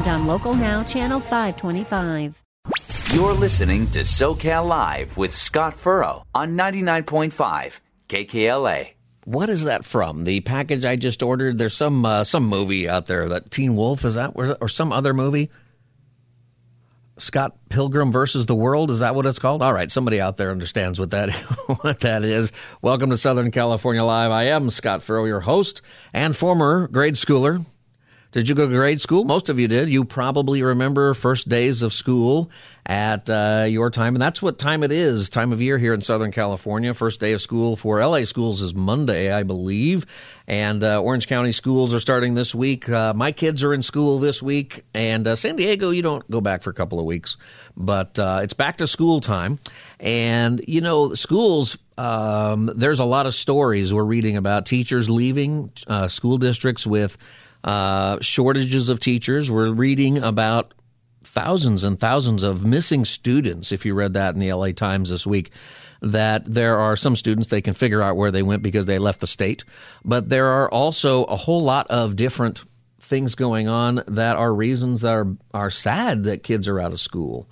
and on Local Now, Channel 525. You're listening to SoCal Live with Scott Furrow on 99.5 KKLA. What is that from? The package I just ordered. There's some uh, some movie out there that Teen Wolf is that or, or some other movie. Scott Pilgrim versus the World is that what it's called? All right, somebody out there understands what that what that is. Welcome to Southern California Live. I am Scott Furrow, your host and former grade schooler did you go to grade school? Most of you did. You probably remember first days of school at uh, your time, and that's what time it is. Time of year here in Southern California. First day of school for LA schools is Monday, I believe, and uh, Orange County schools are starting this week. Uh, my kids are in school this week, and uh, San Diego, you don't go back for a couple of weeks, but uh, it's back to school time. And you know, schools. Um, there's a lot of stories we're reading about teachers leaving uh, school districts with uh, shortages of teachers. We're reading about thousands and thousands of missing students. If you read that in the LA Times this week, that there are some students they can figure out where they went because they left the state, but there are also a whole lot of different things going on that are reasons that are are sad that kids are out of school,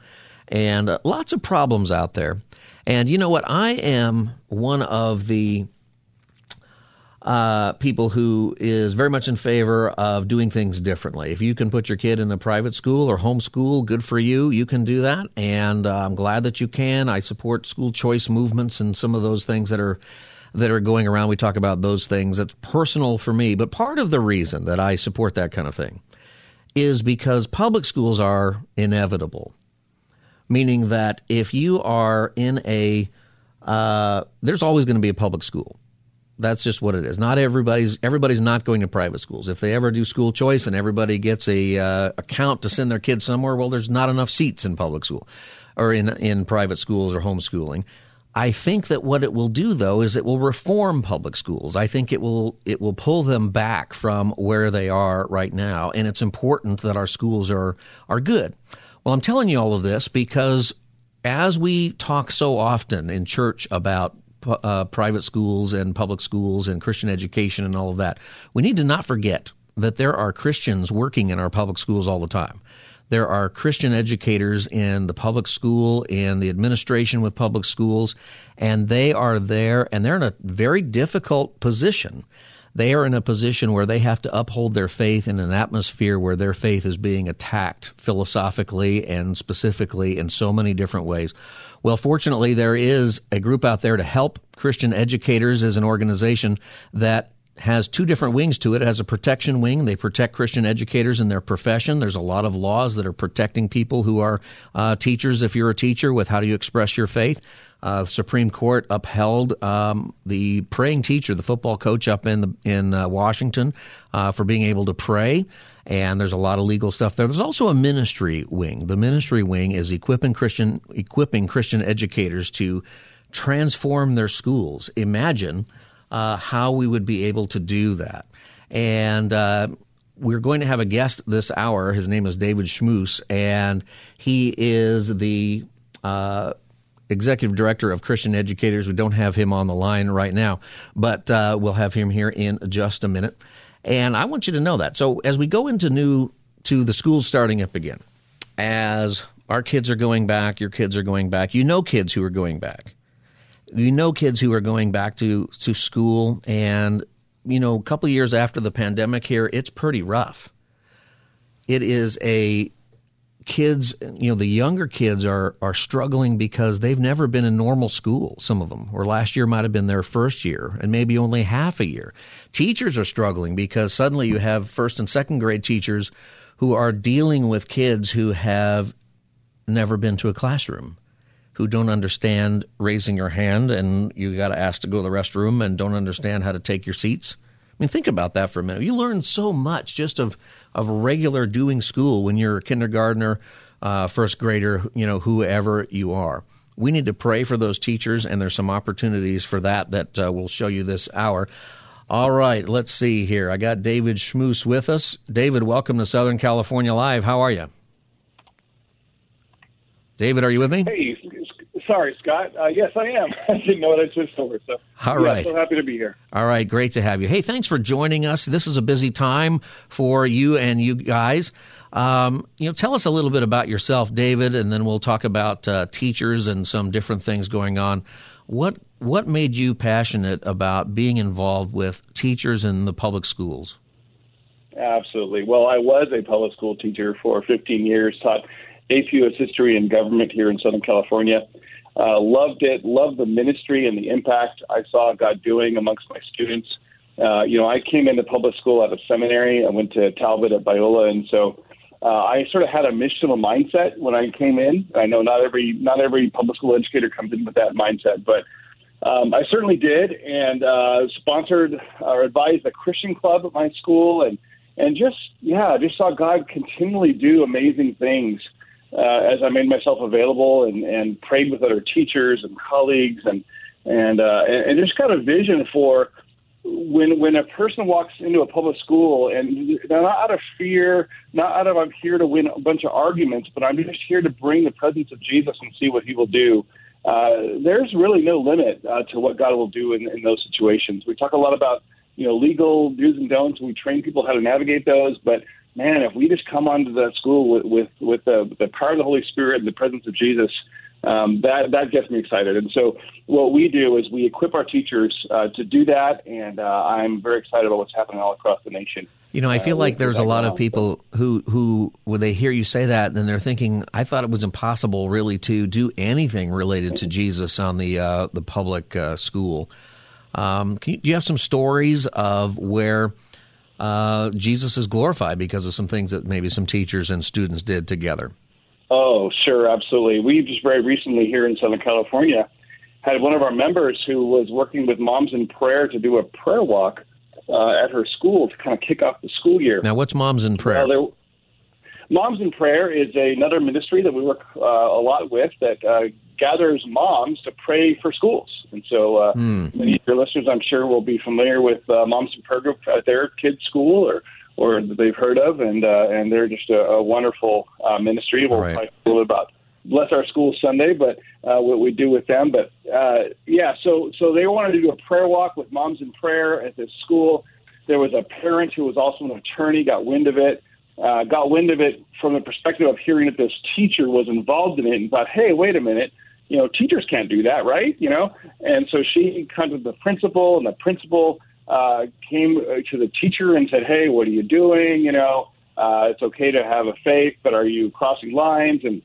and uh, lots of problems out there. And you know what? I am one of the uh, people who is very much in favor of doing things differently. If you can put your kid in a private school or homeschool, good for you. You can do that, and uh, I'm glad that you can. I support school choice movements and some of those things that are that are going around. We talk about those things. It's personal for me, but part of the reason that I support that kind of thing is because public schools are inevitable, meaning that if you are in a uh, there's always going to be a public school that's just what it is. Not everybody's everybody's not going to private schools. If they ever do school choice and everybody gets a uh, account to send their kids somewhere, well, there's not enough seats in public school or in in private schools or homeschooling. I think that what it will do though is it will reform public schools. I think it will it will pull them back from where they are right now and it's important that our schools are are good. Well, I'm telling you all of this because as we talk so often in church about uh, private schools and public schools and Christian education and all of that. We need to not forget that there are Christians working in our public schools all the time. There are Christian educators in the public school, in the administration with public schools, and they are there and they're in a very difficult position. They are in a position where they have to uphold their faith in an atmosphere where their faith is being attacked philosophically and specifically in so many different ways. Well, fortunately, there is a group out there to help Christian educators as an organization that has two different wings to it. It has a protection wing. They protect Christian educators in their profession. There's a lot of laws that are protecting people who are uh, teachers. If you're a teacher, with how do you express your faith? Uh, Supreme Court upheld um, the praying teacher, the football coach up in the, in uh, Washington, uh, for being able to pray. And there's a lot of legal stuff there. There's also a ministry wing. The ministry wing is equipping Christian equipping Christian educators to transform their schools. Imagine uh, how we would be able to do that. And uh, we're going to have a guest this hour. His name is David Schmus, and he is the uh, executive director of Christian Educators. We don't have him on the line right now, but uh, we'll have him here in just a minute. And I want you to know that. So as we go into new to the schools starting up again, as our kids are going back, your kids are going back. You know kids who are going back. You know kids who are going back to to school and you know a couple years after the pandemic here, it's pretty rough. It is a kids, you know, the younger kids are are struggling because they've never been in normal school. Some of them, or last year might have been their first year, and maybe only half a year. Teachers are struggling because suddenly you have first and second grade teachers who are dealing with kids who have never been to a classroom, who don't understand raising your hand and you got to ask to go to the restroom and don't understand how to take your seats. I mean, think about that for a minute. You learn so much just of of regular doing school when you're a kindergartner uh, first grader, you know, whoever you are. We need to pray for those teachers, and there's some opportunities for that that uh, we'll show you this hour. All right, let's see here. I got David Schmus with us. David, welcome to Southern California Live. How are you? David, are you with me? Hey, sorry, Scott. Uh, yes, I am. I didn't know what I switched over. So, all right. Yeah, so happy to be here. All right, great to have you. Hey, thanks for joining us. This is a busy time for you and you guys. Um, you know, tell us a little bit about yourself, David, and then we'll talk about uh, teachers and some different things going on. What what made you passionate about being involved with teachers in the public schools? Absolutely. Well, I was a public school teacher for 15 years, taught AP US history and government here in Southern California. Uh, loved it, loved the ministry and the impact I saw God doing amongst my students. Uh, you know, I came into public school at a seminary. I went to Talbot at Biola, and so uh, I sort of had a missional mindset when I came in. I know not every not every public school educator comes in with that mindset, but um, I certainly did, and uh, sponsored or advised a Christian club at my school, and and just yeah, just saw God continually do amazing things uh, as I made myself available and, and prayed with other teachers and colleagues, and and uh, and, just got a vision for when when a person walks into a public school and not out of fear, not out of I'm here to win a bunch of arguments, but I'm just here to bring the presence of Jesus and see what He will do. Uh, there's really no limit uh, to what God will do in, in those situations. We talk a lot about you know legal do's and don'ts. We train people how to navigate those, but man, if we just come onto that school with with, with the, the power of the Holy Spirit and the presence of Jesus, um, that that gets me excited. And so, what we do is we equip our teachers uh, to do that, and uh, I'm very excited about what's happening all across the nation. You know, I feel uh, like there's a lot of people who who when they hear you say that, then they're thinking, "I thought it was impossible, really, to do anything related to Jesus on the uh, the public uh, school." Um, you, do you have some stories of where? Uh, Jesus is glorified because of some things that maybe some teachers and students did together. Oh, sure, absolutely. We just very recently here in Southern California had one of our members who was working with Moms in Prayer to do a prayer walk uh, at her school to kind of kick off the school year. Now, what's Moms in Prayer? Uh, moms in Prayer is another ministry that we work uh, a lot with that uh, gathers moms to pray for schools. And so uh, hmm. many of your listeners, I'm sure, will be familiar with uh, Moms in Prayer group at their kids' school or or they've heard of, and uh, and they're just a, a wonderful uh, ministry. We'll right. talk a little about bless our school Sunday, but uh, what we do with them. But uh, yeah, so so they wanted to do a prayer walk with moms in prayer at this school. There was a parent who was also an attorney, got wind of it, uh, got wind of it from the perspective of hearing that this teacher was involved in it, and thought, hey, wait a minute. You know, teachers can't do that, right? You know, and so she contacted the principal, and the principal uh, came to the teacher and said, "Hey, what are you doing? You know, uh, it's okay to have a faith, but are you crossing lines?" And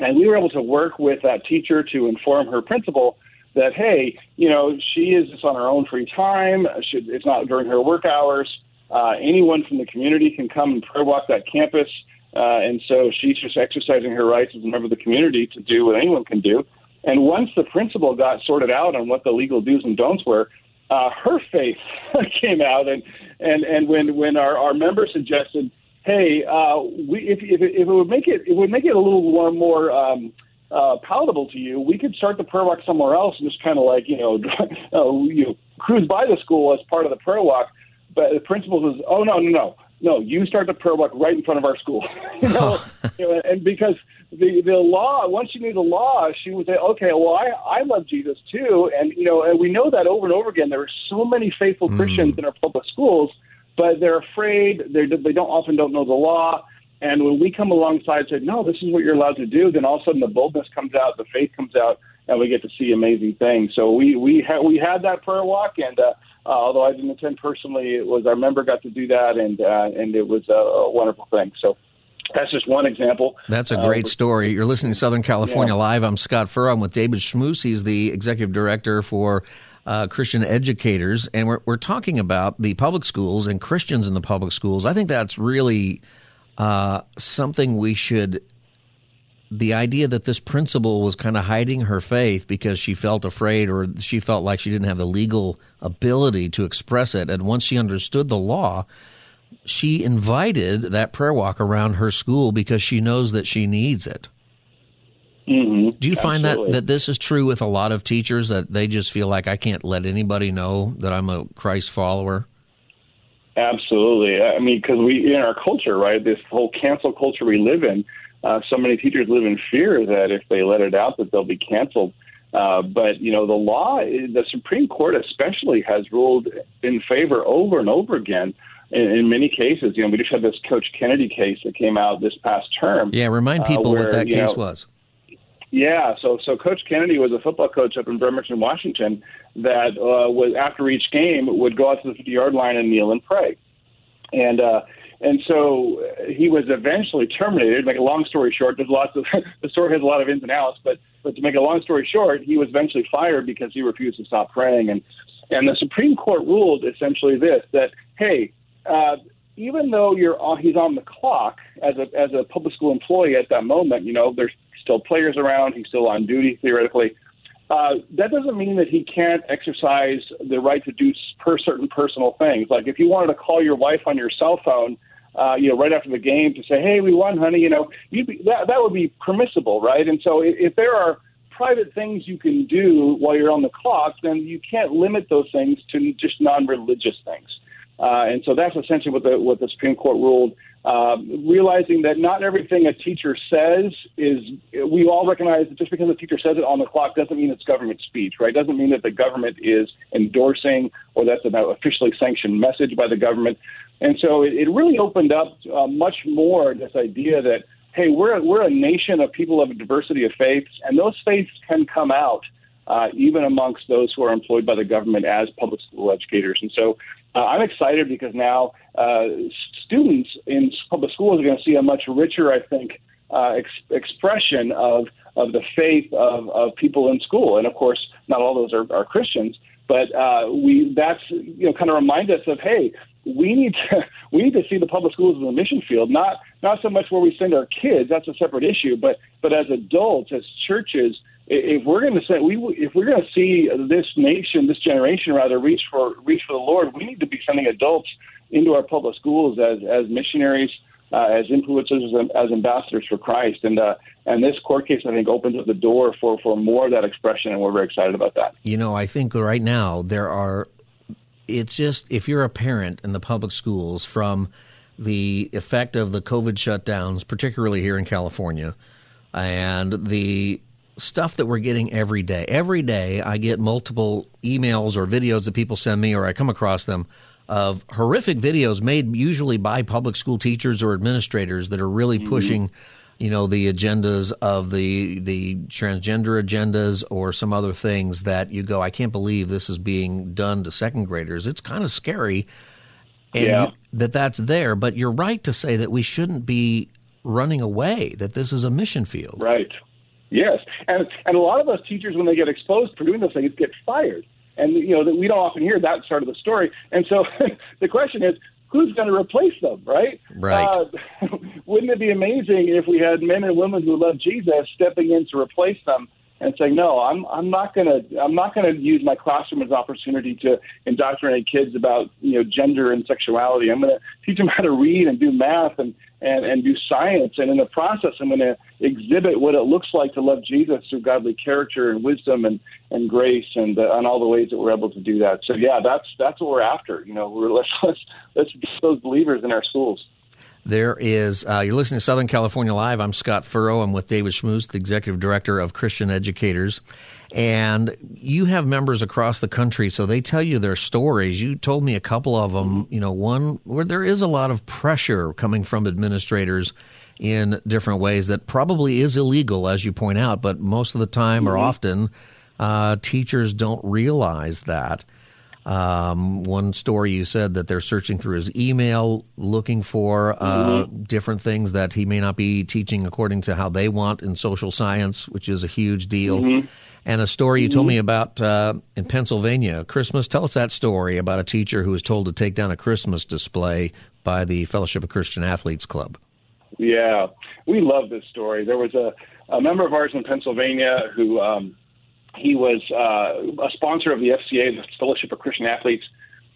and we were able to work with that teacher to inform her principal that, hey, you know, she is just on her own free time. She, it's not during her work hours. Uh, anyone from the community can come and prayer walk that campus. Uh, and so she's just exercising her rights as a member of the community to do what anyone can do. And once the principal got sorted out on what the legal do's and don'ts were, uh, her face came out, and and and when when our our member suggested, hey, uh, we if, if if it would make it it would make it a little more more. Um, uh, palatable to you, we could start the prayer walk somewhere else and just kind of like you know, uh, you know, cruise by the school as part of the prayer walk. But the principal says, "Oh no, no, no, no! You start the prayer walk right in front of our school." you know, you know, and because the the law once she knew the law she would say okay well i i love jesus too and you know and we know that over and over again there are so many faithful mm. christians in our public schools but they're afraid they they don't often don't know the law and when we come alongside and say no this is what you're allowed to do then all of a sudden the boldness comes out the faith comes out and we get to see amazing things so we we had we had that prayer walk and uh uh, although I didn't attend personally, it was our member got to do that, and uh, and it was a, a wonderful thing. So that's just one example. That's a great uh, story. You're listening to Southern California yeah. Live. I'm Scott Furrow. I'm with David Schmus. He's the executive director for uh, Christian educators, and we're we're talking about the public schools and Christians in the public schools. I think that's really uh, something we should. The idea that this principal was kind of hiding her faith because she felt afraid or she felt like she didn't have the legal ability to express it, and once she understood the law, she invited that prayer walk around her school because she knows that she needs it. Mm-hmm. Do you find Absolutely. that that this is true with a lot of teachers that they just feel like I can't let anybody know that I'm a Christ follower? Absolutely. I mean, because we in our culture, right? This whole cancel culture we live in. Uh, so many teachers live in fear that if they let it out, that they'll be canceled. Uh, but you know, the law, the Supreme Court especially, has ruled in favor over and over again. In, in many cases, you know, we just had this Coach Kennedy case that came out this past term. Yeah, remind people uh, where, what that case know, was. Yeah, so so Coach Kennedy was a football coach up in Bremerton, Washington, that uh, was after each game would go out to the 50 yard line and kneel and pray, and uh, and so he was eventually terminated. Make a long story short, there's lots of the story has a lot of ins and outs, but but to make a long story short, he was eventually fired because he refused to stop praying, and and the Supreme Court ruled essentially this that hey. Uh, even though you're on, he's on the clock as a as a public school employee at that moment, you know, there's still players around. He's still on duty theoretically. Uh, that doesn't mean that he can't exercise the right to do per certain personal things. Like if you wanted to call your wife on your cell phone, uh, you know, right after the game to say, "Hey, we won, honey," you know, you'd be, that that would be permissible, right? And so if, if there are private things you can do while you're on the clock, then you can't limit those things to just non-religious things. Uh, and so that's essentially what the what the Supreme Court ruled. Uh, realizing that not everything a teacher says is, we all recognize that just because a teacher says it on the clock doesn't mean it's government speech, right? It doesn't mean that the government is endorsing or that's an officially sanctioned message by the government. And so it, it really opened up uh, much more this idea that hey, we're we're a nation of people of a diversity of faiths, and those faiths can come out uh, even amongst those who are employed by the government as public school educators. And so uh, I'm excited because now uh, students in public schools are going to see a much richer, I think, uh, ex- expression of of the faith of, of people in school. And of course, not all those are, are Christians, but uh, we that's you know kind of remind us of hey, we need to we need to see the public schools as a mission field, not not so much where we send our kids. That's a separate issue, but but as adults, as churches, if we're going to say we if we're going to see this nation, this generation rather reach for reach for the Lord, we need to be sending adults into our public schools as as missionaries, uh, as influencers, as, as ambassadors for Christ, and uh, and this court case I think opens up the door for for more of that expression, and we're very excited about that. You know, I think right now there are. It's just if you're a parent in the public schools from the effect of the COVID shutdowns, particularly here in California, and the stuff that we're getting every day. Every day, I get multiple emails or videos that people send me, or I come across them of horrific videos made usually by public school teachers or administrators that are really mm-hmm. pushing, you know, the agendas of the the transgender agendas or some other things that you go, I can't believe this is being done to second graders. It's kind of scary. And yeah. you, that that's there, but you're right to say that we shouldn't be running away. That this is a mission field, right? Yes, and and a lot of those teachers, when they get exposed for doing those things, get fired. And you know that we don't often hear that side of the story. And so the question is, who's going to replace them, right? Right. Uh, wouldn't it be amazing if we had men and women who love Jesus stepping in to replace them and saying, "No, I'm I'm not going to I'm not going to use my classroom as an opportunity to indoctrinate kids about you know gender and sexuality. I'm going to teach them how to read and do math and and, and do science. And in the process, I'm going to exhibit what it looks like to love Jesus through godly character and wisdom and, and grace and, uh, and all the ways that we're able to do that. So yeah, that's that's what we're after. You know, we're let's let's let's get those believers in our schools. There is, uh, you're listening to Southern California Live. I'm Scott Furrow. I'm with David Schmus, the Executive Director of Christian Educators. And you have members across the country, so they tell you their stories. You told me a couple of them, you know, one where there is a lot of pressure coming from administrators in different ways that probably is illegal, as you point out, but most of the time mm-hmm. or often, uh, teachers don't realize that. Um, one story you said that they're searching through his email, looking for uh, mm-hmm. different things that he may not be teaching according to how they want in social science, which is a huge deal. Mm-hmm. And a story you told me mm-hmm. about uh, in Pennsylvania, Christmas. Tell us that story about a teacher who was told to take down a Christmas display by the Fellowship of Christian Athletes Club. Yeah, we love this story. There was a, a member of ours in Pennsylvania who um, he was uh, a sponsor of the FCA, the Fellowship of Christian Athletes,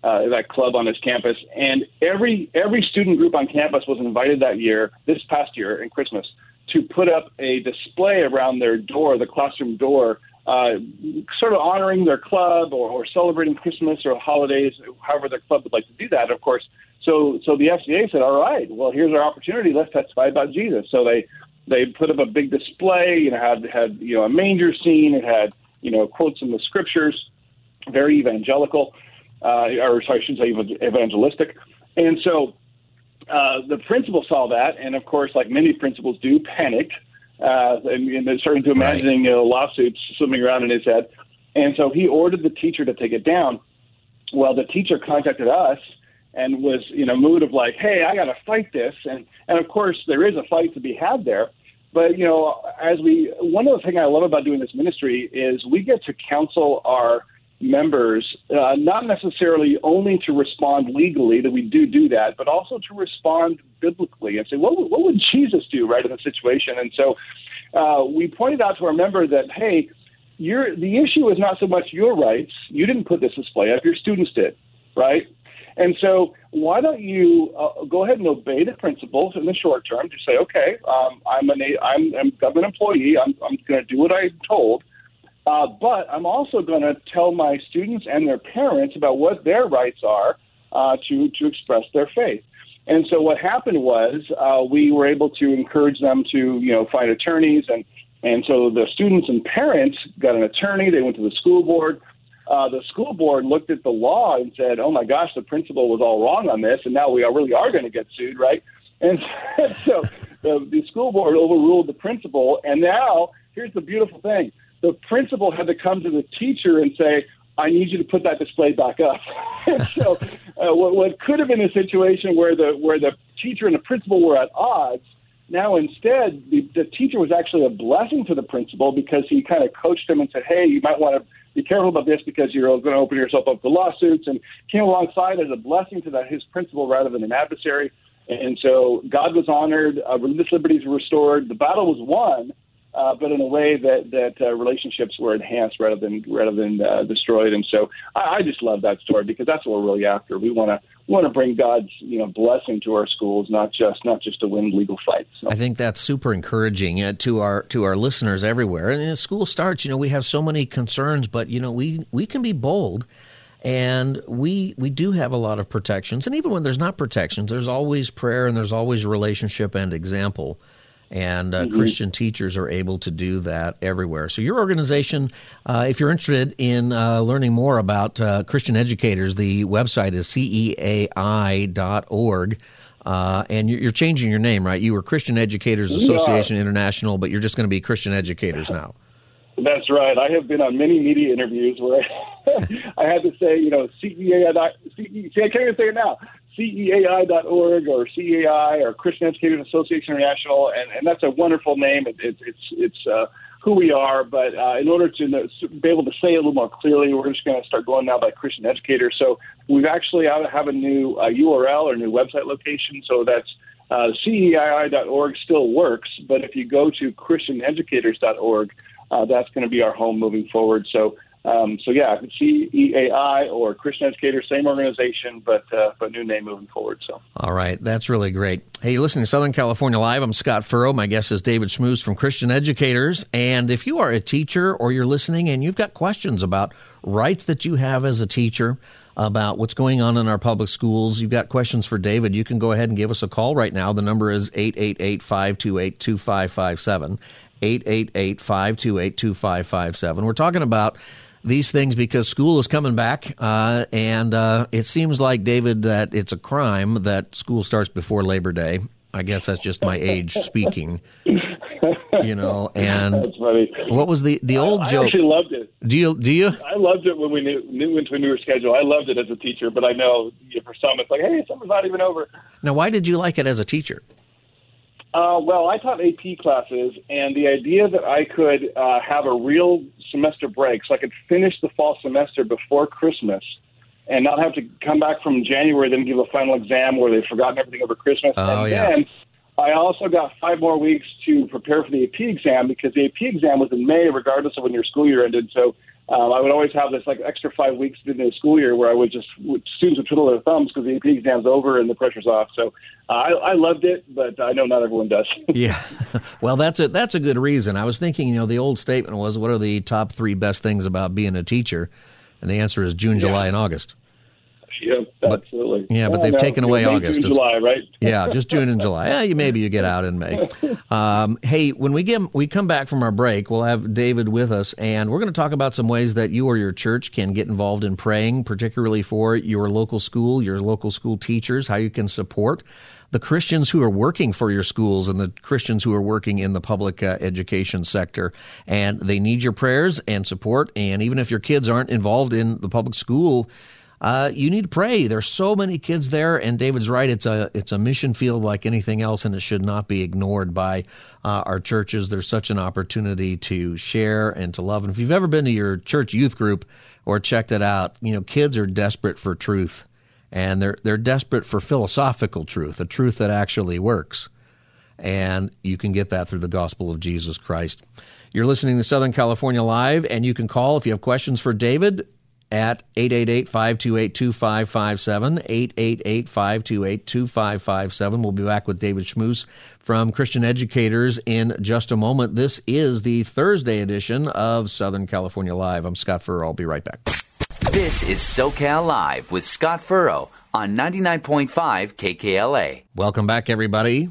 uh, that club on his campus, and every every student group on campus was invited that year, this past year in Christmas, to put up a display around their door, the classroom door, uh, sort of honoring their club or, or celebrating Christmas or holidays, however their club would like to do that. Of course, so so the FCA said, all right, well here's our opportunity. Let's testify about Jesus. So they they put up a big display. Know, had had you know a manger scene. It had you know quotes from the scriptures, very evangelical, uh, or sorry, I should say evangelistic. And so uh, the principal saw that, and of course, like many principals do, panicked uh, and, and starting to imagining right. you know, lawsuits swimming around in his head. And so he ordered the teacher to take it down. Well, the teacher contacted us and was in a mood of like, "Hey, I got to fight this," and and of course there is a fight to be had there. But you know, as we one of the things I love about doing this ministry is we get to counsel our members, uh, not necessarily only to respond legally, that we do do that, but also to respond biblically and say, what, what would Jesus do right in the situation? And so uh, we pointed out to our member that, hey, your, the issue is not so much your rights. You didn't put this display up, your students did, right? And so, why don't you uh, go ahead and obey the principles in the short term? Just say, okay, um, I'm, an, I'm, I'm a government employee. I'm, I'm going to do what I'm told. Uh, but I'm also going to tell my students and their parents about what their rights are uh, to to express their faith. And so what happened was uh, we were able to encourage them to you know find attorneys and and so the students and parents got an attorney. They went to the school board. Uh, the school board looked at the law and said, "Oh my gosh, the principal was all wrong on this, and now we are really are going to get sued, right?" And so the, the school board overruled the principal, and now here's the beautiful thing: the principal had to come to the teacher and say, I need you to put that display back up. so, uh, what, what could have been a situation where the where the teacher and the principal were at odds, now instead the, the teacher was actually a blessing to the principal because he kind of coached him and said, "Hey, you might want to be careful about this because you're going to open yourself up to lawsuits," and came alongside as a blessing to that his principal rather than an adversary. And so God was honored, uh, religious liberties were restored, the battle was won uh, but in a way that that uh, relationships were enhanced rather than rather than uh, destroyed. And so I, I just love that story because that's what we're really after. We want to want to bring God's you know blessing to our schools, not just not just to win legal fights. So. I think that's super encouraging uh, to our to our listeners everywhere. And as school starts, you know, we have so many concerns, but you know, we we can be bold. And we we do have a lot of protections, and even when there's not protections, there's always prayer and there's always relationship and example and uh, mm-hmm. Christian teachers are able to do that everywhere. So, your organization, uh, if you're interested in uh, learning more about uh, Christian educators, the website is ceai.org. Uh, and you're changing your name, right? You were Christian Educators Association International, but you're just going to be Christian Educators now. That's right. I have been on many media interviews where I had to say, you know, CEA. See, I can't even say it now. CEAI.org or CEAI or Christian Educators Association International, and, and that's a wonderful name. It, it, it's it's uh, who we are, but uh, in order to be able to say it a little more clearly, we're just going to start going now by Christian Educators. So we've actually have a new uh, URL or new website location. So that's uh, CEAI.org still works, but if you go to ChristianEducators.org, uh, that's going to be our home moving forward. So um, so yeah, CEAI or Christian Educators, same organization, but uh, but new name moving forward. So all right, that's really great. Hey, you're listening to Southern California Live. I'm Scott Furrow. My guest is David Schmus from Christian Educators. And if you are a teacher or you're listening and you've got questions about rights that you have as a teacher, about what's going on in our public schools, you've got questions for David, you can go ahead and give us a call right now. The number is 888 528 2557. 888 528 2557. We're talking about these things because school is coming back, uh, and uh, it seems like David that it's a crime that school starts before Labor Day. I guess that's just my age speaking. You know, and that's funny. What was the the old I, joke? I actually loved it. Do you? Do you? I loved it when we knew, knew into a newer schedule. I loved it as a teacher, but I know for some it's like, hey, summer's not even over. Now, why did you like it as a teacher? Uh, well, I taught AP classes, and the idea that I could uh, have a real semester break, so I could finish the fall semester before Christmas, and not have to come back from January then give a final exam where they've forgotten everything over Christmas, oh, and yeah. then I also got five more weeks to prepare for the AP exam because the AP exam was in May, regardless of when your school year ended. So um, I would always have this like extra five weeks in the school year where I would just students would twiddle their thumbs because the AP exam's over and the pressure's off. So uh, I, I loved it, but I know not everyone does. yeah, well, that's a that's a good reason. I was thinking, you know, the old statement was, "What are the top three best things about being a teacher?" And the answer is June, yeah. July, and August. Yep, absolutely. Yeah, but they've taken away August. June, July, right? yeah, just June and July. Yeah, you maybe you get out in May. Um, hey, when we get we come back from our break, we'll have David with us, and we're going to talk about some ways that you or your church can get involved in praying, particularly for your local school, your local school teachers, how you can support the Christians who are working for your schools and the Christians who are working in the public uh, education sector. And they need your prayers and support. And even if your kids aren't involved in the public school, uh, you need to pray. There's so many kids there, and David's right. It's a it's a mission field like anything else, and it should not be ignored by uh, our churches. There's such an opportunity to share and to love. And if you've ever been to your church youth group or checked it out, you know kids are desperate for truth, and they're they're desperate for philosophical truth, a truth that actually works. And you can get that through the gospel of Jesus Christ. You're listening to Southern California Live, and you can call if you have questions for David at 888-528-2557, 888-528-2557. We'll be back with David Schmus from Christian Educators in just a moment. This is the Thursday edition of Southern California Live. I'm Scott Furrow. I'll be right back. This is SoCal Live with Scott Furrow on 99.5 KKLA. Welcome back, everybody.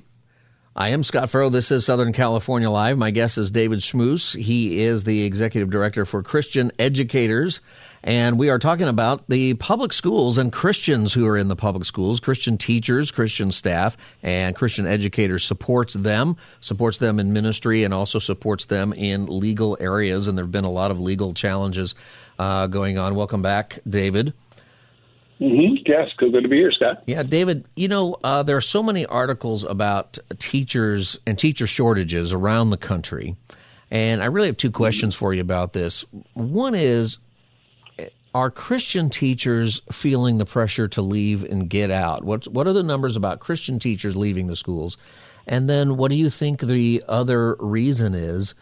I am Scott Furrow. This is Southern California Live. My guest is David Schmus. He is the executive director for Christian Educators. And we are talking about the public schools and Christians who are in the public schools, Christian teachers, Christian staff, and Christian educators supports them, supports them in ministry, and also supports them in legal areas. And there have been a lot of legal challenges uh, going on. Welcome back, David. Mm-hmm. Yes, good to be here, Scott. Yeah, David. You know, uh, there are so many articles about teachers and teacher shortages around the country, and I really have two questions for you about this. One is, are Christian teachers feeling the pressure to leave and get out? What's, what are the numbers about Christian teachers leaving the schools? And then what do you think the other reason is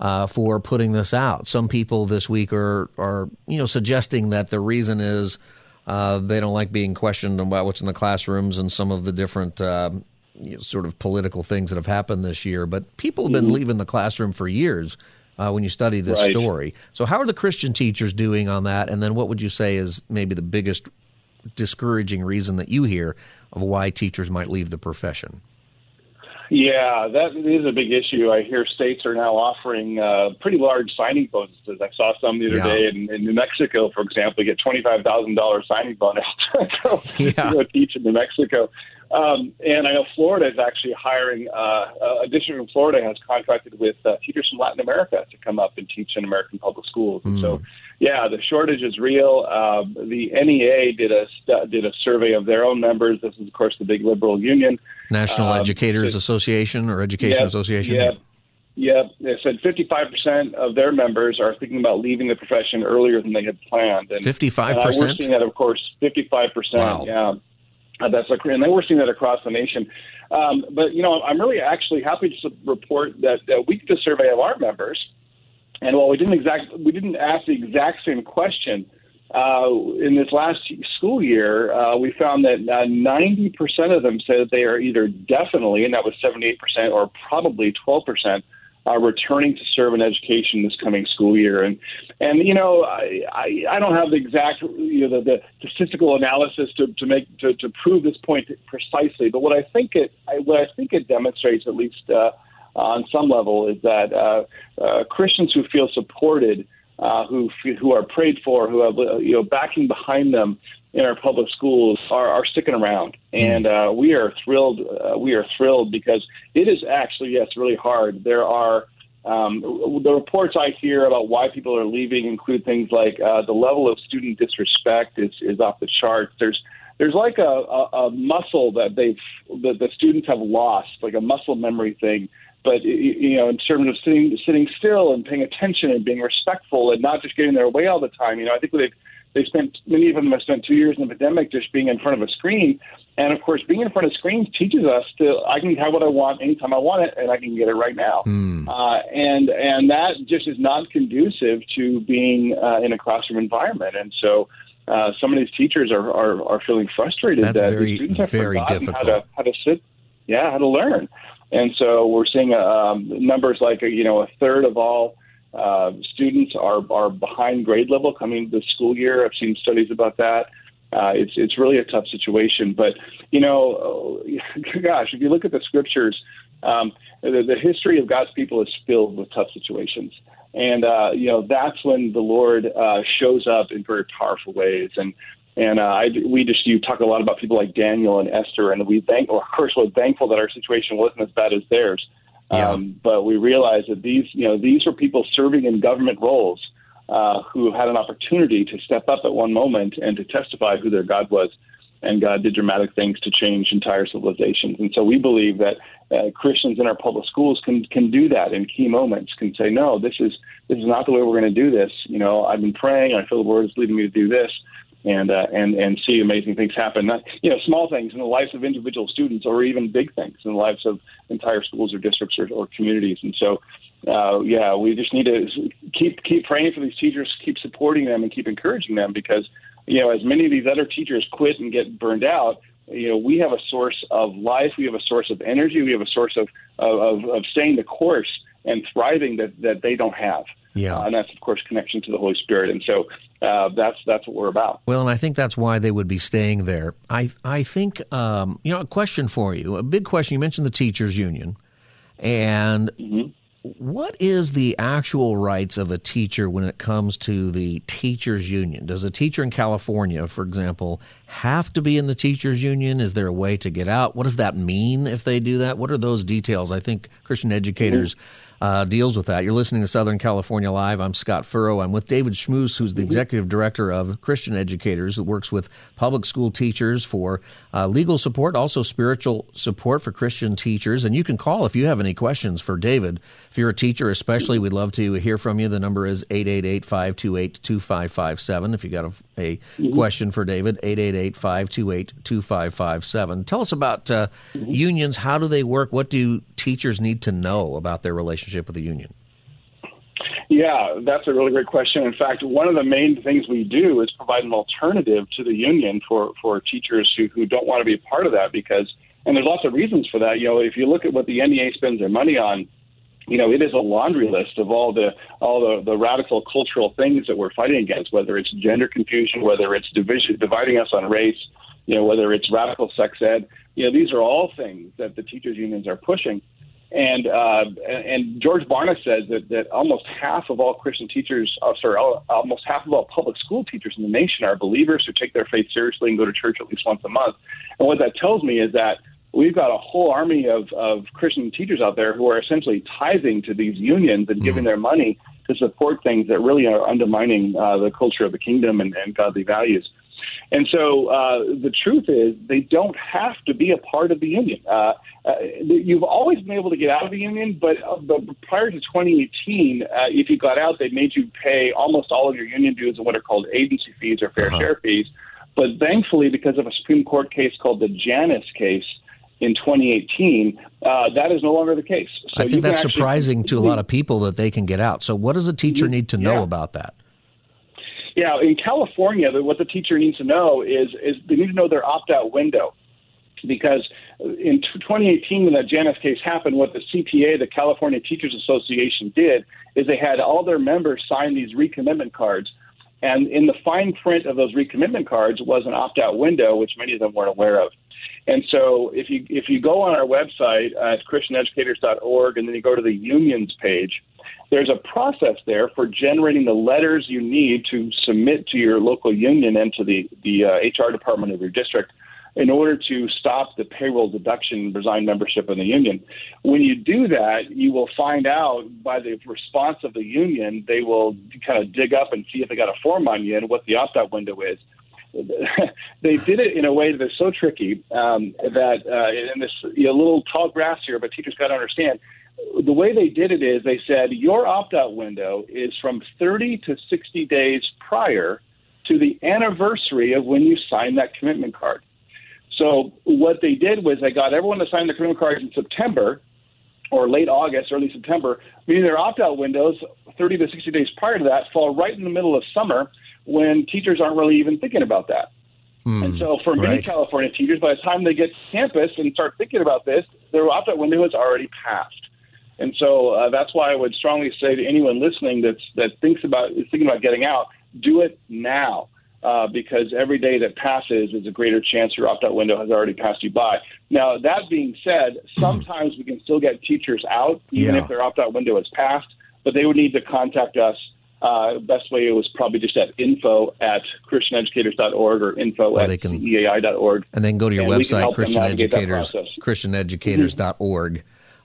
uh, for putting this out? Some people this week are, are you know, suggesting that the reason is uh, they don't like being questioned about what's in the classrooms and some of the different uh, you know, sort of political things that have happened this year. But people have been mm-hmm. leaving the classroom for years uh, when you study this right. story. So, how are the Christian teachers doing on that? And then, what would you say is maybe the biggest discouraging reason that you hear of why teachers might leave the profession? Yeah, that is a big issue. I hear states are now offering uh, pretty large signing bonuses. I saw some the other yeah. day in, in New Mexico, for example, you get twenty five thousand dollars signing bonus to go, yeah. to go teach in New Mexico. Um, and I know Florida is actually hiring. Uh, a district in Florida has contracted with uh, teachers from Latin America to come up and teach in American public schools. Mm. And so, hmm. Yeah, the shortage is real. Um, the NEA did a did a survey of their own members. This is, of course, the big liberal union, National um, Educators it, Association or Education yep, Association. Yeah. Yeah, they said 55% of their members are thinking about leaving the profession earlier than they had planned. 55%? We're seeing that, of course, 55%. Wow. Yeah. Uh, that's a, and then we're seeing that across the nation. Um, but you know, I'm really actually happy to report that uh, we did a survey of our members, and while we didn't exact we didn't ask the exact same question. Uh, in this last school year, uh, we found that uh, 90% of them said they are either definitely, and that was 78%, or probably 12% uh, returning to serve in education this coming school year. And and you know I I, I don't have the exact you know the, the statistical analysis to, to make to, to prove this point precisely, but what I think it I, what I think it demonstrates at least uh, on some level is that uh, uh, Christians who feel supported. Uh, who who are prayed for, who have you know backing behind them in our public schools are, are sticking around, and uh, we are thrilled. Uh, we are thrilled because it is actually yes really hard. There are um, the reports I hear about why people are leaving include things like uh, the level of student disrespect is, is off the charts. There's there's like a, a, a muscle that they've that the students have lost, like a muscle memory thing. But you know, in terms of sitting sitting still and paying attention and being respectful and not just getting their way all the time, you know, I think they've they spent many of them have spent two years in the pandemic just being in front of a screen. And of course, being in front of screens teaches us to I can have what I want anytime I want it, and I can get it right now. Mm. Uh, and and that just is not conducive to being uh, in a classroom environment. And so, uh, some of these teachers are, are, are feeling frustrated That's that very, students have very forgotten difficult. how to how to sit, yeah, how to learn. And so we're seeing um, numbers like you know a third of all uh, students are are behind grade level coming this school year. I've seen studies about that. Uh, it's it's really a tough situation. But you know, gosh, if you look at the scriptures, um, the, the history of God's people is filled with tough situations, and uh, you know that's when the Lord uh, shows up in very powerful ways. And and uh, I, we just you talk a lot about people like Daniel and Esther, and we thank, or of course, we're thankful that our situation wasn't as bad as theirs. Yeah. Um, but we realize that these, you know, these were people serving in government roles uh, who had an opportunity to step up at one moment and to testify who their God was. And God did dramatic things to change entire civilizations. And so we believe that uh, Christians in our public schools can can do that in key moments. Can say, no, this is this is not the way we're going to do this. You know, I've been praying. I feel the Lord is leading me to do this and uh, and and see amazing things happen. Not you know small things in the lives of individual students, or even big things in the lives of entire schools or districts or, or communities. And so, uh, yeah, we just need to keep keep praying for these teachers, keep supporting them, and keep encouraging them because you know as many of these other teachers quit and get burned out. You know, we have a source of life, we have a source of energy, we have a source of of, of staying the course and thriving that that they don't have. Yeah. Uh, and that's of course connection to the Holy Spirit. And so uh, that's that's what we're about. Well, and I think that's why they would be staying there. I I think um, you know a question for you, a big question. You mentioned the teachers union, and Mm-hmm. what is the actual rights of a teacher when it comes to the teachers union? Does a teacher in California, for example, have to be in the teachers union? Is there a way to get out? What does that mean if they do that? What are those details? I think Christian educators. Uh, deals with that. You're listening to Southern California Live. I'm Scott Furrow. I'm with David Schmus, who's the executive director of Christian Educators, that works with public school teachers for uh, legal support, also spiritual support for Christian teachers. And you can call if you have any questions for David. If you're a teacher, especially, we'd love to hear from you. The number is 888 528 2557. If you got a, a question for David, 888 528 2557. Tell us about uh, unions. How do they work? What do teachers need to know about their relationship with the union? Yeah, that's a really great question. In fact, one of the main things we do is provide an alternative to the union for, for teachers who, who don't want to be a part of that because, and there's lots of reasons for that. You know, if you look at what the NEA spends their money on, you know, it is a laundry list of all the all the, the radical cultural things that we're fighting against, whether it's gender confusion, whether it's division, dividing us on race, you know, whether it's radical sex ed. You know, these are all things that the teachers unions are pushing. And uh, and George Barna says that, that almost half of all Christian teachers, uh, sorry, all, almost half of all public school teachers in the nation are believers who take their faith seriously and go to church at least once a month. And what that tells me is that we've got a whole army of, of Christian teachers out there who are essentially tithing to these unions and giving their money to support things that really are undermining uh, the culture of the kingdom and, and godly values. And so uh, the truth is, they don't have to be a part of the union. Uh, uh, you've always been able to get out of the union, but, uh, but prior to 2018, uh, if you got out, they made you pay almost all of your union dues and what are called agency fees or fair Uh-huh. share fees. But thankfully, because of a Supreme Court case called the Janus case in 2018, uh, that is no longer the case. So I think that's actually surprising to a lot of people that they can get out. So, what does a teacher need to know Yeah. about that? Yeah, in California, what the teacher needs to know is is they need to know their opt out window. Because in 2018, when that Janus case happened, what the CTA, the California Teachers Association, did is they had all their members sign these recommitment cards. And in the fine print of those recommitment cards was an opt out window, which many of them weren't aware of. And so if you if you go on our website at christianeducators.org and then you go to the unions page, there's a process there for generating the letters you need to submit to your local union and to the the uh, HR department of your district in order to stop the payroll deduction resign membership in the union. When you do that, you will find out by the response of the union, they will kind of dig up and see if they got a form on you and what the opt out window is they did it in a way that's so tricky um, that uh, in this you know, little tall grass here, but teachers got to understand the way they did it is they said your opt out window is from 30 to 60 days prior to the anniversary of when you signed that commitment card. So what they did was they got everyone to sign the commitment cards in September or late August, early September, meaning their opt-out windows 30 to 60 days prior to that fall right in the middle of summer when teachers aren't really even thinking about that. Hmm, and so for many right. California teachers, by the time they get to campus and start thinking about this, their opt-out window has already passed. And so uh, that's why I would strongly say to anyone listening that's, that thinks about is thinking about getting out, do it now. Uh, because every day that passes is a greater chance your opt-out window has already passed you by. Now, that being said, sometimes we can still get teachers out, even Yeah. if their opt-out window has passed, but they would need to contact us. Uh, best way was probably just at info at christianeducators.org or info Or at they can- ceai.org. And then go to your And website, help them Christian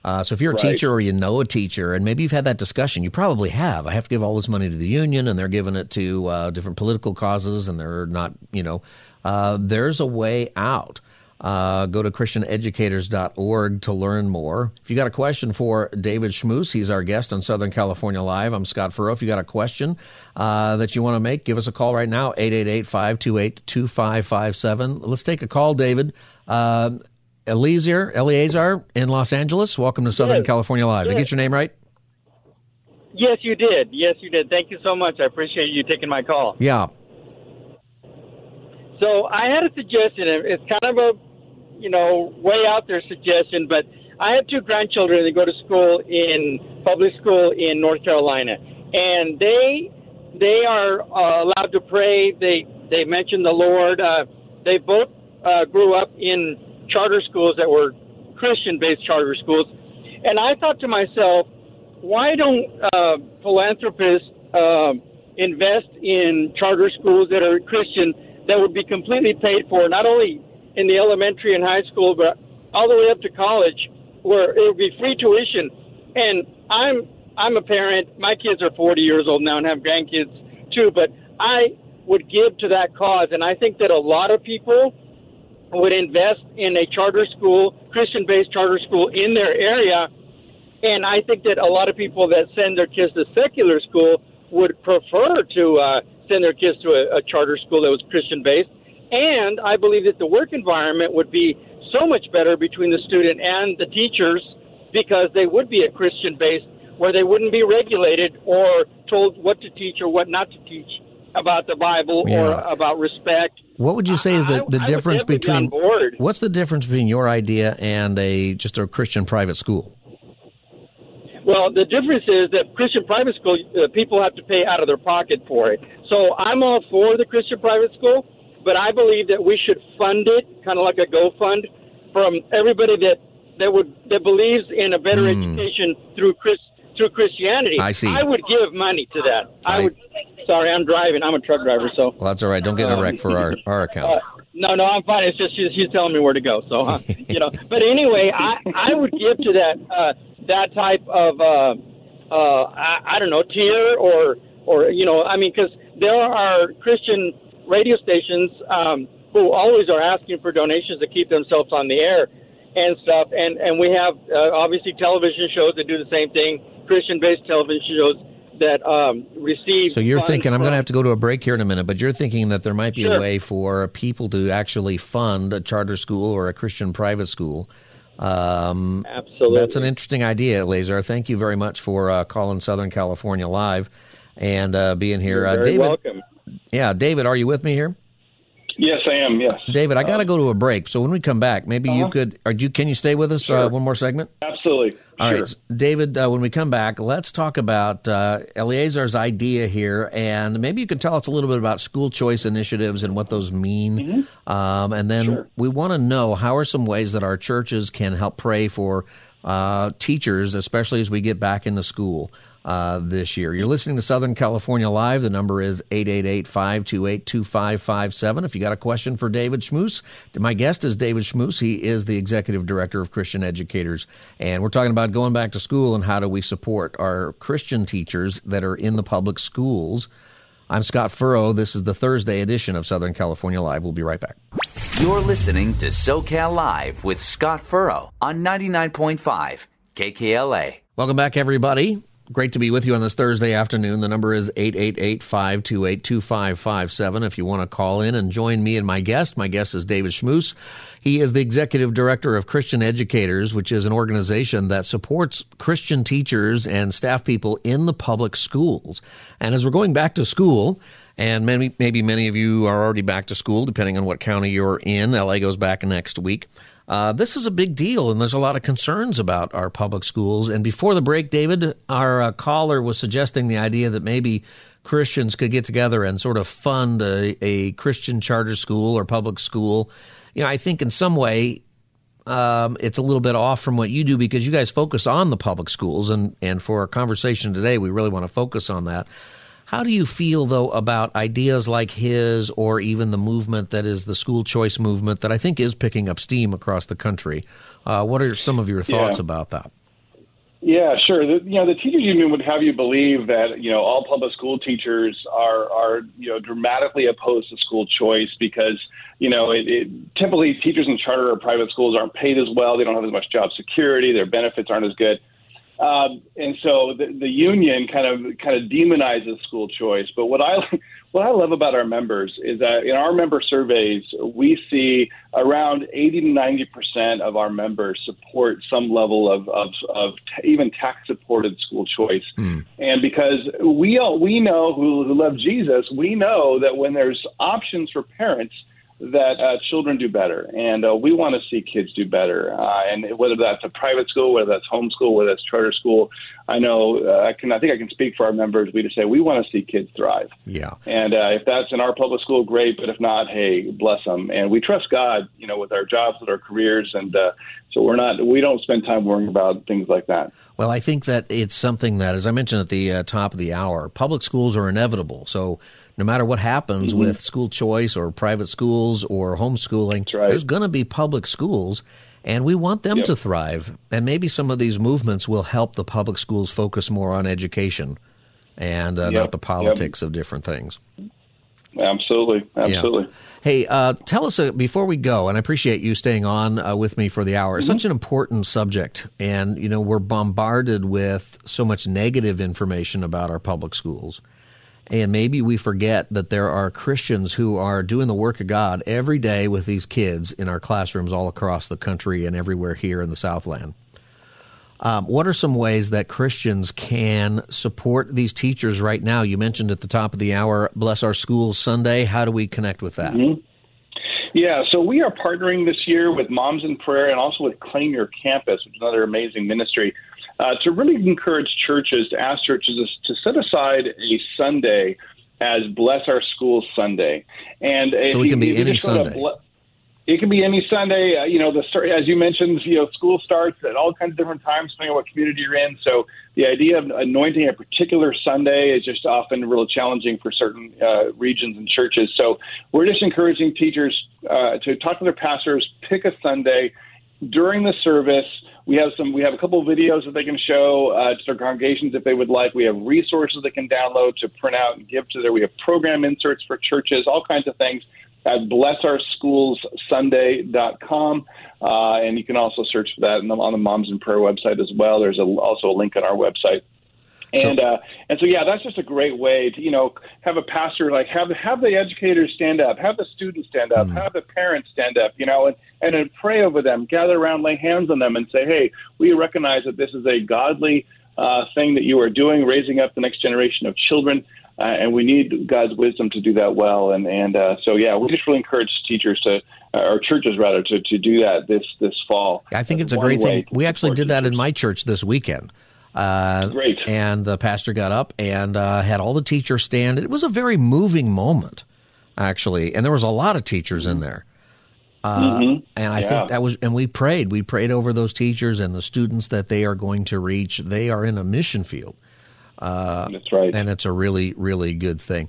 navigate that Educators, process. christianeducators.org. Uh, so if you're a Right. teacher or you know a teacher, and maybe you've had that discussion, you probably have. I have to give all this money to the union, and they're giving it to uh, different political causes, and they're not, you know, uh, there's a way out. Uh, go to christianeducators.org to learn more. If you got a question for David Schmus, he's our guest on Southern California Live. I'm Scott Furrow. If you got a question uh, that you want to make, give us a call right now, 888-528-2557. Let's take a call, David. Eliezer, Eleazar in Los Angeles. Welcome to Southern Yes. California Live. Did I get your name right? Yes, you did. Yes, you did. Thank you so much. I appreciate you taking my call. Yeah. So I had a suggestion. It's kind of a, you know, way out there suggestion, but I have two grandchildren that go to school in public school in North Carolina, and they they are uh, allowed to pray. They they mention the Lord. Uh, they both uh, grew up in charter schools that were Christian-based charter schools, and I thought to myself, why don't uh, philanthropists uh, invest in charter schools that are Christian that would be completely paid for, not only in the elementary and high school, but all the way up to college, where it would be free tuition. And I'm I'm a parent. My kids are 40 years old now and have grandkids too, but I would give to that cause, and I think that a lot of people would invest in a charter school, Christian-based charter school in their area. And I think that a lot of people that send their kids to secular school would prefer to uh, send their kids to a, a charter school that was Christian based. And I believe that the work environment would be so much better between the student and the teachers because they would be a Christian based where they wouldn't be regulated or told what to teach or what not to teach about the Bible Yeah. or about respect. What would you say is the, the I difference on between board. what's the difference between your idea and a just a Christian private school? Well, the difference is that Christian private school, uh, people have to pay out of their pocket for it. So I'm all for the Christian private school, but I believe that we should fund it, kind of like a Go Fund, from everybody that that would that believes in a better education through Chris through Christianity. I see. I would give money to that. I, I- would. Sorry, I'm driving. I'm a truck driver, so. Well, that's all right. Don't get in a wreck for our, our account. Uh, no, no, I'm fine. It's just she's, she's telling me where to go. So, uh, you know. But anyway, I I would give to that uh, that type of uh, uh, I, I don't know tier or or you know I mean because there are Christian radio stations um, who always are asking for donations to keep themselves on the air and stuff, and and we have uh, obviously television shows that do the same thing, Christian based television shows that um, receive. So you're thinking I'm going to have to go to a break here in a minute, but you're thinking that there might be a way for people to actually fund a charter school or a Christian private school. Um, Absolutely. That's an interesting idea, Lazar. Thank you very much for uh, calling Southern California Live and uh, being here. You're uh, very David, welcome. yeah, David, are you with me here? Yes, I am. Yes. David, I got to go to a break. So when we come back, maybe you could, or you, can you stay with us uh, one more segment? Absolutely. All sure. right, David. Uh, when we come back, let's talk about uh, Eleazar's idea here, and maybe you could tell us a little bit about school choice initiatives and what those mean. Um, and then we want to know how are some ways that our churches can help pray for uh, teachers, especially as we get back into school uh, this year. You're listening to Southern California Live. The number is 888-528-2557. If you got a question for David Schmus, my guest is David Schmus. He is the executive director of Christian Educators, and we're talking about going back to school and how do we support our Christian teachers that are in the public schools. I'm Scott Furrow. This is the Thursday edition of Southern California Live. We'll be right back. You're listening to SoCal Live with Scott Furrow on 99.5 KKLA. Welcome back, everybody. Great to be with you on this Thursday afternoon. The number is 888 528 2557 if you want to call in and join me and my guest. My guest is David Schmus. He is the executive director of Christian Educators, which is an organization that supports Christian teachers and staff people in the public schools. And as we're going back to school, and maybe, maybe many of you are already back to school, depending on what county you're in. LA goes back next week. Uh, this is a big deal, and there's a lot of concerns about our public schools. And before the break, David, our uh, caller was suggesting the idea that maybe Christians could get together and sort of fund a, a Christian charter school or public school. You know, I think in some way um, it's a little bit off from what you do because you guys focus on the public schools, and and for our conversation today, we really want to focus on that. How do you feel, though, about ideas like his or even the movement that is the school choice movement that I think is picking up steam across the country? Uh, what are some of your thoughts yeah. about that? Yeah, sure. The, you know, the teachers union would have you believe that you know all public school teachers are are you know dramatically opposed to school choice because you know it, it, typically teachers in charter or private schools aren't paid as well. They don't have as much job security. Their benefits aren't as good. Um, and so the, the union kind of kind of demonizes school choice. But what I what I love about our members is that in our member surveys, we see around 80 to 90 percent of our members support some level of of, of t- even tax supported school choice. Mm. And because we all, we know who, who love Jesus, we know that when there's options for parents that uh, children do better, and uh, we want to see kids do better. Uh, and whether that's a private school, whether that's homeschool, whether that's charter school, I know uh, I can. I think I can speak for our members. We just say we want to see kids thrive. Yeah. And uh, if that's in our public school, great. But if not, hey, bless them. And we trust God, you know, with our jobs, with our careers, and uh, so we're not. We don't spend time worrying about things like that. Well, I think that it's something that, as I mentioned at the uh, top of the hour, public schools are inevitable. So no matter what happens mm-hmm. with school choice or private schools or homeschooling, right. there's going to be public schools, and we want them yep. to thrive. And maybe some of these movements will help the public schools focus more on education and uh, yep. not the politics yep. of different things. Absolutely, absolutely. Yeah. Hey, uh, tell us uh, before we go, and I appreciate you staying on uh, with me for the hour. It's mm-hmm. such an important subject, and you know we're bombarded with so much negative information about our public schools. And maybe we forget that there are Christians who are doing the work of God every day with these kids in our classrooms all across the country and everywhere here in the Southland. Um, what are some ways that Christians can support these teachers right now? You mentioned at the top of the hour, Bless Our Schools Sunday. How do we connect with that? Mm-hmm. Yeah, so we are partnering this year with Moms in Prayer and also with Claim Your Campus, which is another amazing ministry uh, to really encourage churches, to ask churches to set aside a Sunday as Bless Our Schools Sunday. And so it can be any Sunday. it can be any Sunday. Uh, you know, the as you mentioned, you know, school starts at all kinds of different times depending on what community you're in. So the idea of anointing a particular Sunday is just often really challenging for certain uh, regions and churches. So we're just encouraging teachers uh, to talk to their pastors, pick a Sunday during the service we have some. We have a couple of videos that they can show uh, to their congregations if they would like. We have resources they can download to print out and give to their. We have program inserts for churches, all kinds of things at blessourschoolssunday.com. Uh, and you can also search for that on the Moms in Prayer website as well. There's a, also a link on our website and so, uh, and so yeah, that's just a great way to you know have a pastor like have have the educators stand up, have the students stand up, mm-hmm. have the parents stand up, you know, and and then pray over them, gather around, lay hands on them, and say, hey, we recognize that this is a godly uh, thing that you are doing, raising up the next generation of children. Uh, and we need God's wisdom to do that well. And and uh, so yeah, we just really encourage teachers to, uh, or churches rather, to, to do that this this fall. I think it's a great thing. We actually did that in my church this weekend. Uh, Great. And the pastor got up and uh, had all the teachers stand. It was a very moving moment, actually, and there was a lot of teachers in there. Uh, mm-hmm. And I yeah. think that was, and we prayed. We prayed over those teachers and the students that they are going to reach. They are in a mission field. Uh, That's right. And it's a really, really good thing.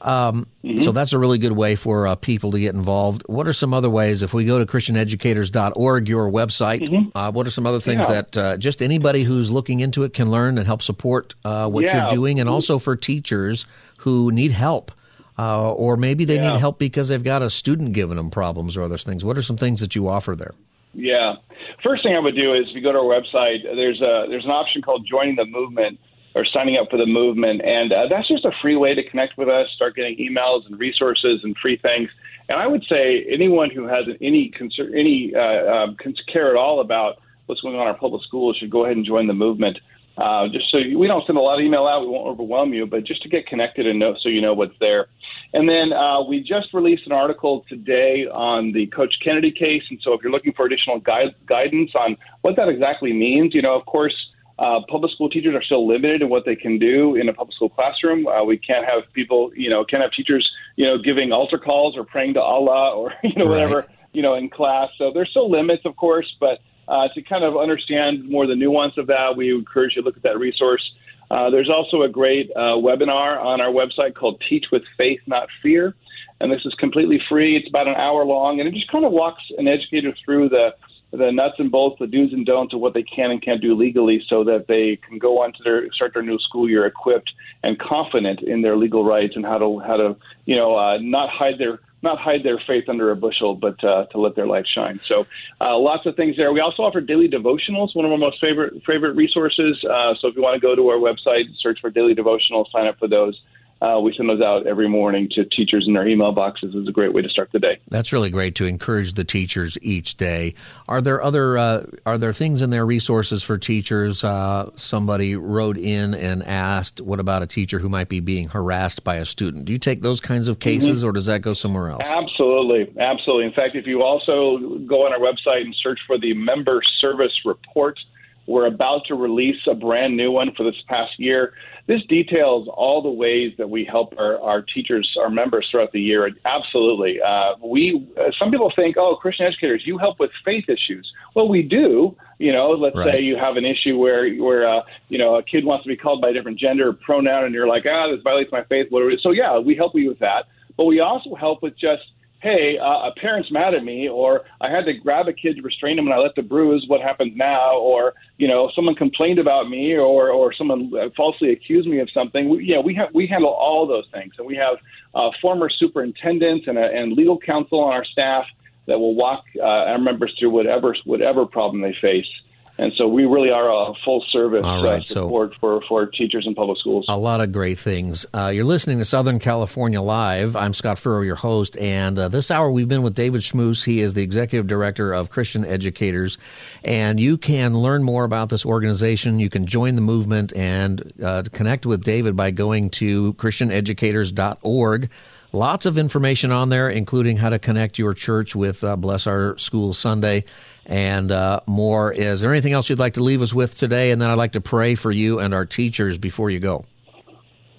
Um, mm-hmm. So that's a really good way for uh, people to get involved. What are some other ways? If we go to ChristianEducators.org, your website, mm-hmm. uh, what are some other things yeah. that uh, just anybody who's looking into it can learn and help support uh, what yeah. you're doing, and also for teachers who need help? Uh, or maybe they yeah. need help because they've got a student giving them problems or other things. What are some things that you offer there? Yeah. First thing I would do is if you go to our website, there's a there's an option called joining the movement are signing up for the movement. And uh, that's just a free way to connect with us, start getting emails and resources and free things. And I would say anyone who has any concern, any uh, uh, care at all about what's going on in our public schools should go ahead and join the movement. Uh, just so you, we don't send a lot of email out, we won't overwhelm you, but just to get connected and know so you know what's there. And then uh, we just released an article today on the Coach Kennedy case, and so if you're looking for additional guide, guidance on what that exactly means, you know, of course. Uh, public school teachers are still limited in what they can do in a public school classroom. Uh, we can't have people, you know, can't have teachers, you know, giving altar calls or praying to Allah or you know whatever, you know, in class. So there's still limits, of course, but uh, to kind of understand more the nuance of that, we encourage you to look at that resource. Uh, there's also a great uh, webinar on our website called Teach with Faith, Not Fear. And this is completely free. It's about an hour long, and it just kind of walks an educator through the the nuts and bolts, the do's and don'ts of what they can and can't do legally, so that they can go on to their start their new school year equipped and confident in their legal rights and how to how to you know uh, not hide their not hide their faith under a bushel, but uh, to let their light shine. So, uh, lots of things there. We also offer daily devotionals, one of our most favorite favorite resources. Uh, so, if you want to go to our website, search for daily devotionals, sign up for those. Uh, we send those out every morning to teachers in their email boxes. is a great way to start the day. That's really great to encourage the teachers each day. Are there other uh, are there things in there resources for teachers? Uh, somebody wrote in and asked, "What about a teacher who might be being harassed by a student?" Do you take those kinds of cases, mm-hmm. or does that go somewhere else? Absolutely, absolutely. In fact, if you also go on our website and search for the member service report we're about to release a brand new one for this past year. This details all the ways that we help our, our teachers, our members throughout the year. Absolutely. Uh, we uh, some people think, oh, Christian educators, you help with faith issues. Well, we do. You know, let's right. say you have an issue where where uh, you know a kid wants to be called by a different gender or pronoun, and you're like, ah, this violates my faith. Whatever. So yeah, we help you with that. But we also help with just hey, uh, a parent's mad at me, or I had to grab a kid to restrain him and I let the bruise. What happens now? Or you know, someone complained about me, or or someone falsely accused me of something. We, know, we have we handle all those things, and we have uh, former superintendents and, a, and legal counsel on our staff that will walk uh, our members through whatever whatever problem they face. And so we really are a full service uh, right, uh, support so for, for teachers in public schools. A lot of great things. Uh, you're listening to Southern California Live. I'm Scott Furrow, your host. And uh, this hour we've been with David Schmus. He is the executive director of Christian Educators. And you can learn more about this organization. You can join the movement and uh, connect with David by going to ChristianEducators.org. Lots of information on there, including how to connect your church with uh, Bless Our School Sunday and uh, more. Is there anything else you'd like to leave us with today? And then I'd like to pray for you and our teachers before you go.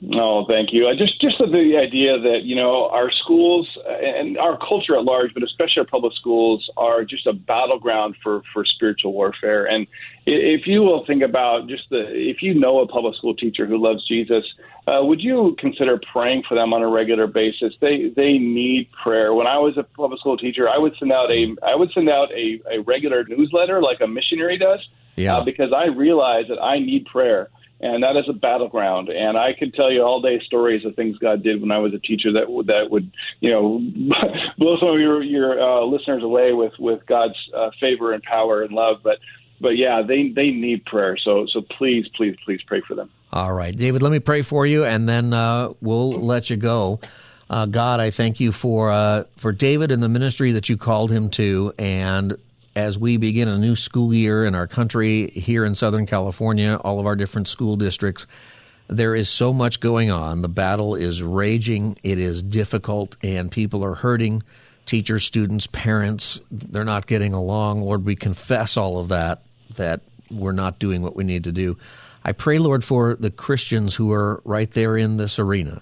No, thank you. I just just the idea that you know our schools and our culture at large, but especially our public schools, are just a battleground for for spiritual warfare. And if you will think about just the if you know a public school teacher who loves Jesus, uh, would you consider praying for them on a regular basis? They they need prayer. When I was a public school teacher, I would send out a I would send out a, a regular newsletter like a missionary does, yeah. uh, because I realize that I need prayer and that is a battleground. And I could tell you all day stories of things God did when I was a teacher that would that would you know blow some of your your uh, listeners away with with God's uh, favor and power and love. But but yeah, they they need prayer. So so please please please pray for them. All right, David. Let me pray for you, and then uh, we'll let you go. Uh, God, I thank you for uh, for David and the ministry that you called him to, and as we begin a new school year in our country here in Southern California, all of our different school districts. There is so much going on. The battle is raging. It is difficult, and people are hurting. Teachers, students, parents, they're not getting along. Lord, we confess all of that, that we're not doing what we need to do. I pray, Lord, for the Christians who are right there in this arena.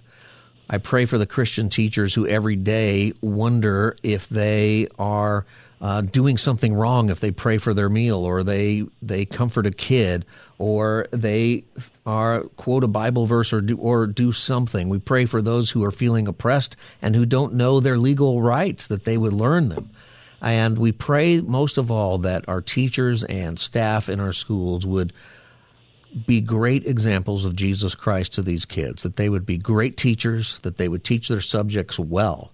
I pray for the Christian teachers who every day wonder if they are uh, doing something wrong if they pray for their meal or they they comfort a kid or they are quote a Bible verse or do, or do something. We pray for those who are feeling oppressed and who don't know their legal rights that they would learn them. And we pray most of all that our teachers and staff in our schools would be great examples of Jesus Christ to these kids, that they would be great teachers, that they would teach their subjects well,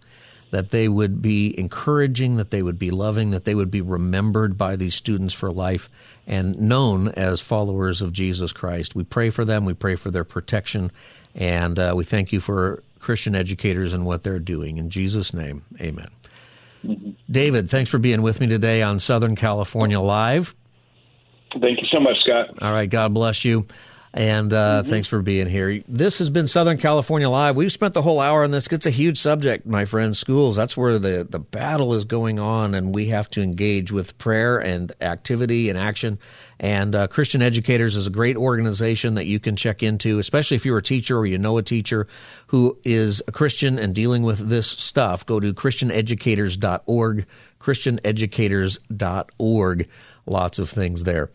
that they would be encouraging, that they would be loving, that they would be remembered by these students for life and known as followers of Jesus Christ. We pray for them, we pray for their protection, and uh, we thank you for Christian educators and what they're doing. In Jesus' name, amen. Mm-hmm. David, thanks for being with me today on Southern California Live. Thank you so much, Scott. All right, God bless you. And uh, mm-hmm. thanks for being here. This has been Southern California Live. We've spent the whole hour on this. It's a huge subject, my friends. Schools, that's where the, the battle is going on, and we have to engage with prayer and activity and action. And uh, Christian Educators is a great organization that you can check into, especially if you're a teacher or you know a teacher who is a Christian and dealing with this stuff. Go to ChristianEducators.org, ChristianEducators.org. Lots of things there.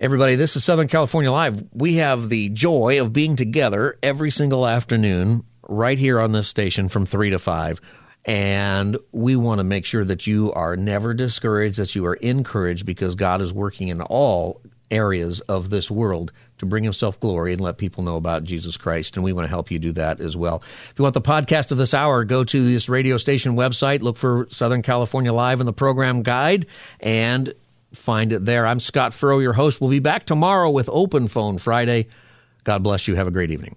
Everybody, this is Southern California Live. We have the joy of being together every single afternoon right here on this station from 3 to 5. And we want to make sure that you are never discouraged, that you are encouraged because God is working in all areas of this world to bring himself glory and let people know about Jesus Christ. And we want to help you do that as well. If you want the podcast of this hour, go to this radio station website, look for Southern California Live in the program guide, and find it there. I'm Scott Furrow, your host. We'll be back tomorrow with Open Phone Friday. God bless you. Have a great evening.